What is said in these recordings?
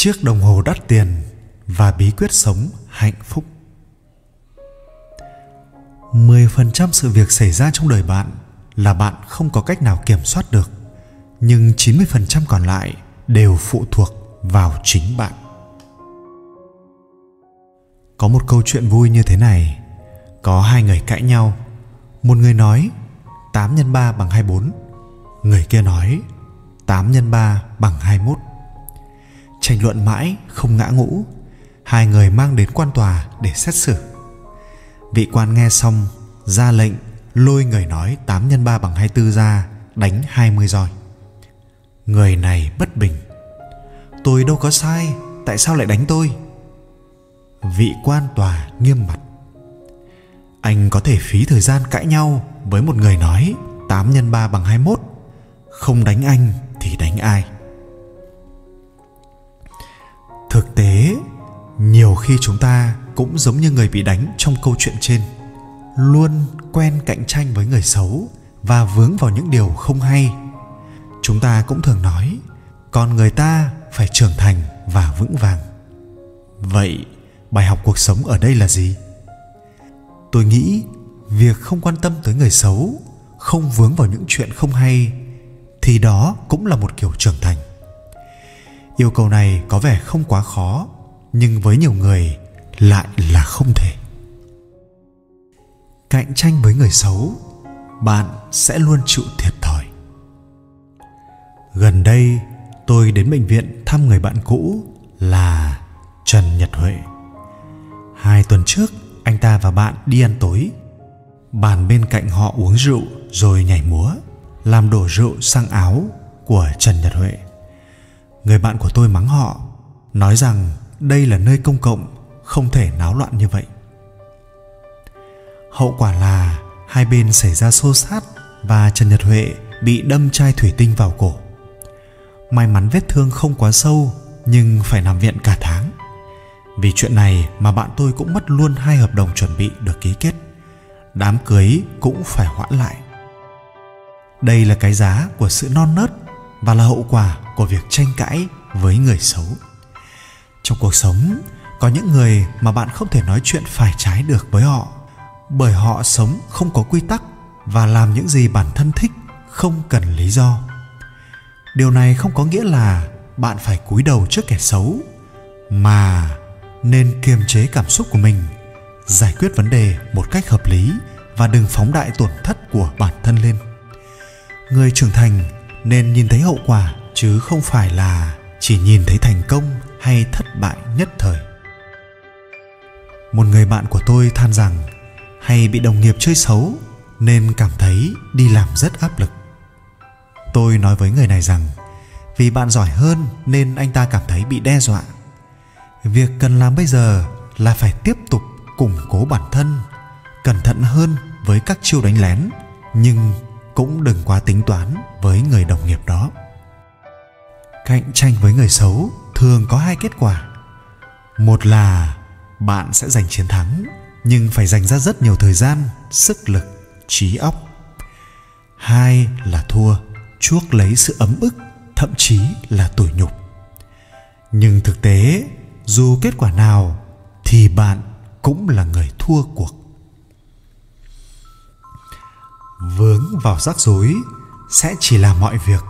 chiếc đồng hồ đắt tiền và bí quyết sống hạnh phúc 10% sự việc xảy ra trong đời bạn là bạn không có cách nào kiểm soát được, nhưng 90% còn lại đều phụ thuộc vào chính bạn. Có một câu chuyện vui như thế này. Có hai người cãi nhau. Một người nói 8 x 3 bằng 24. Người kia nói 8 x 3 bằng 21. Tranh luận mãi không ngã ngũ. Hai người mang đến quan tòa để xét xử. Vị quan nghe xong ra lệnh lôi người nói 8 x 3 bằng 24 ra đánh 20 roi. Người này bất bình. Tôi đâu có sai, tại sao lại đánh tôi? Vị quan tòa nghiêm mặt. Anh có thể phí thời gian cãi nhau với một người nói 8 x 3 bằng 21. Không đánh anh thì đánh ai? Tế, nhiều khi chúng ta cũng giống như người bị đánh trong câu chuyện trên luôn quen cạnh tranh với người xấu và vướng vào những điều không hay. Chúng ta cũng thường nói con người ta phải trưởng thành và vững vàng. Vậy bài học cuộc sống ở đây là gì? Tôi nghĩ việc không quan tâm tới người xấu không vướng vào những chuyện không hay thì đó cũng là một kiểu trưởng thành yêu cầu này có vẻ không quá khó, nhưng với nhiều người lại là không thể. Cạnh tranh với người xấu, bạn sẽ luôn chịu thiệt thòi. Gần đây, tôi đến bệnh viện thăm người bạn cũ là trần nhật huệ. Hai tuần trước, anh ta và bạn đi ăn tối. Bàn bên cạnh họ uống rượu rồi nhảy múa, làm đổ rượu sang áo của trần nhật huệ người bạn của tôi mắng họ, nói rằng đây là nơi công cộng, không thể náo loạn như vậy. Hậu quả là hai bên xảy ra xô xát và trần nhật huệ bị đâm chai thủy tinh vào cổ. May mắn vết thương không quá sâu, nhưng phải nằm viện cả tháng. Vì chuyện này mà bạn tôi cũng mất luôn hai hợp đồng chuẩn bị được ký kết. Đám cưới cũng phải hoãn lại. Đây là cái giá của sự non nớt và là hậu quả của việc tranh cãi với người xấu. Trong cuộc sống, có những người mà bạn không thể nói chuyện phải trái được với họ, bởi họ sống không có quy tắc và làm những gì bản thân thích, không cần lý do. Điều này không có nghĩa là bạn phải cúi đầu trước kẻ xấu, mà nên kiềm chế cảm xúc của mình, giải quyết vấn đề một cách hợp lý và đừng phóng đại tổn thất của bản thân lên. Người trưởng thành nên nhìn thấy hậu quả, chứ không phải là chỉ nhìn thấy thành công hay thất bại nhất thời. Một người bạn của tôi than rằng, hay bị đồng nghiệp chơi xấu, nên cảm thấy đi làm rất áp lực. Tôi nói với người này rằng, vì bạn giỏi hơn nên anh ta cảm thấy bị đe dọa. Việc cần làm bây giờ là phải tiếp tục củng cố bản thân, cẩn thận hơn với các chiêu đánh lén, nhưng cũng đừng quá tính toán với người đồng nghiệp đó. Cạnh tranh với người xấu thường có hai kết quả. Một là bạn sẽ giành chiến thắng, nhưng phải dành ra rất nhiều thời gian, sức lực, trí óc. Hai là thua, chuốc lấy sự ấm ức, thậm chí là tủi nhục. Nhưng thực tế, dù kết quả nào, thì bạn cũng là người thua cuộc. Vướng vào rắc rối, sẽ chỉ làm mọi việc,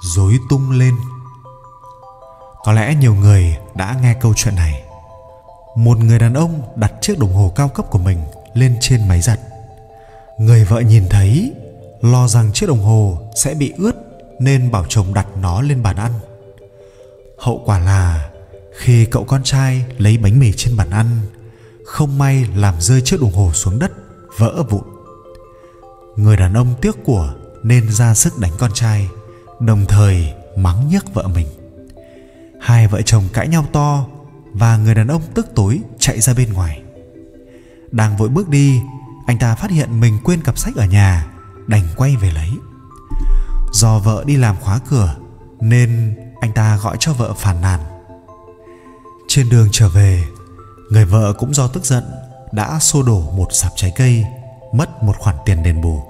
rối tung lên. Có lẽ nhiều người đã nghe câu chuyện này. Một người đàn ông đặt chiếc đồng hồ cao cấp của mình lên trên máy giặt. Người vợ nhìn thấy, lo rằng chiếc đồng hồ sẽ bị ướt nên bảo chồng đặt nó lên bàn ăn. Hậu quả là, khi cậu con trai lấy bánh mì trên bàn ăn, không may làm rơi chiếc đồng hồ xuống đất, vỡ vụn người đàn ông tiếc của nên ra sức đánh con trai, đồng thời mắng nhức vợ mình. Hai vợ chồng cãi nhau to và người đàn ông tức tối chạy ra bên ngoài. Đang vội bước đi, anh ta phát hiện mình quên cặp sách ở nhà, đành quay về lấy. Do vợ đi làm khóa cửa nên anh ta gọi cho vợ phàn nàn. Trên đường trở về, người vợ cũng do tức giận đã xô đổ một sạp trái cây mất một khoản tiền đền bù.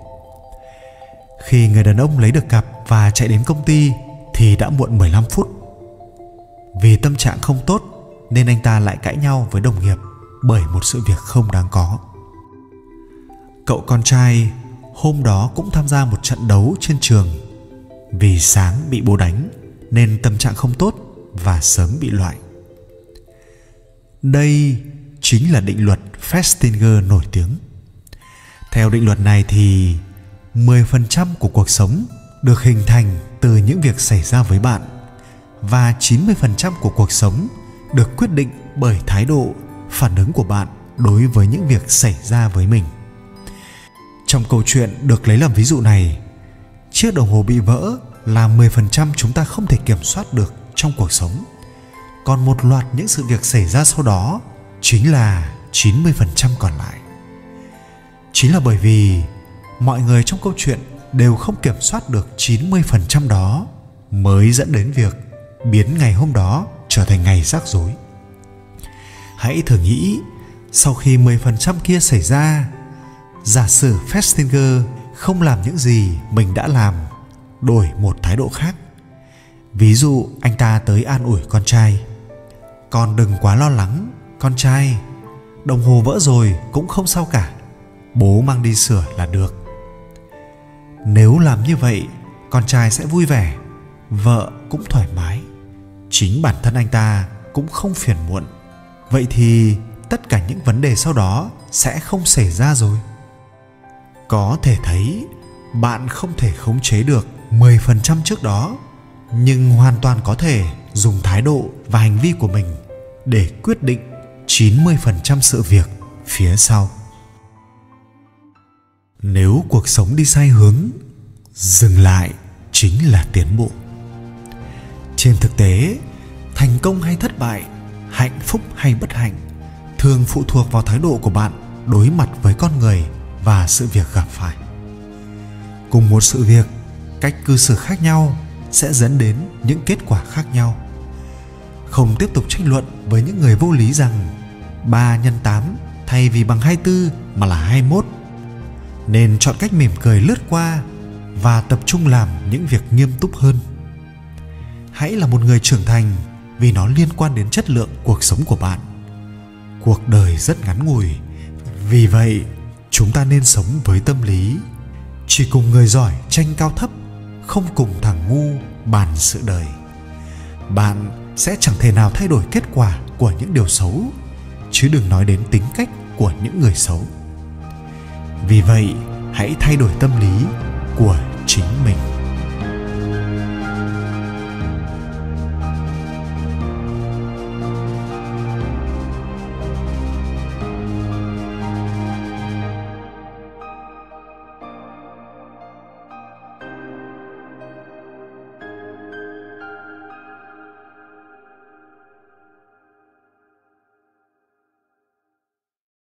Khi người đàn ông lấy được cặp và chạy đến công ty thì đã muộn 15 phút. Vì tâm trạng không tốt nên anh ta lại cãi nhau với đồng nghiệp bởi một sự việc không đáng có. Cậu con trai hôm đó cũng tham gia một trận đấu trên trường. Vì sáng bị bố đánh nên tâm trạng không tốt và sớm bị loại. Đây chính là định luật Festinger nổi tiếng. Theo định luật này thì 10% của cuộc sống được hình thành từ những việc xảy ra với bạn và 90% của cuộc sống được quyết định bởi thái độ, phản ứng của bạn đối với những việc xảy ra với mình. Trong câu chuyện được lấy làm ví dụ này, chiếc đồng hồ bị vỡ là 10% chúng ta không thể kiểm soát được trong cuộc sống. Còn một loạt những sự việc xảy ra sau đó chính là 90% còn lại. Chính là bởi vì mọi người trong câu chuyện đều không kiểm soát được 90% đó mới dẫn đến việc biến ngày hôm đó trở thành ngày rắc rối. Hãy thử nghĩ sau khi 10% kia xảy ra, giả sử Festinger không làm những gì mình đã làm, đổi một thái độ khác. Ví dụ anh ta tới an ủi con trai. Con đừng quá lo lắng, con trai. Đồng hồ vỡ rồi cũng không sao cả. Bố mang đi sửa là được. Nếu làm như vậy, con trai sẽ vui vẻ, vợ cũng thoải mái. Chính bản thân anh ta cũng không phiền muộn. Vậy thì tất cả những vấn đề sau đó sẽ không xảy ra rồi. Có thể thấy, bạn không thể khống chế được 10% trước đó, nhưng hoàn toàn có thể dùng thái độ và hành vi của mình để quyết định 90% sự việc phía sau. Nếu cuộc sống đi sai hướng, dừng lại chính là tiến bộ. Trên thực tế, thành công hay thất bại, hạnh phúc hay bất hạnh thường phụ thuộc vào thái độ của bạn đối mặt với con người và sự việc gặp phải. Cùng một sự việc, cách cư xử khác nhau sẽ dẫn đến những kết quả khác nhau. Không tiếp tục tranh luận với những người vô lý rằng 3 nhân 8 thay vì bằng 24 mà là 21 nên chọn cách mỉm cười lướt qua và tập trung làm những việc nghiêm túc hơn. Hãy là một người trưởng thành vì nó liên quan đến chất lượng cuộc sống của bạn. Cuộc đời rất ngắn ngủi, vì vậy chúng ta nên sống với tâm lý, chỉ cùng người giỏi tranh cao thấp, không cùng thằng ngu bàn sự đời. Bạn sẽ chẳng thể nào thay đổi kết quả của những điều xấu, chứ đừng nói đến tính cách của những người xấu vì vậy hãy thay đổi tâm lý của chính mình.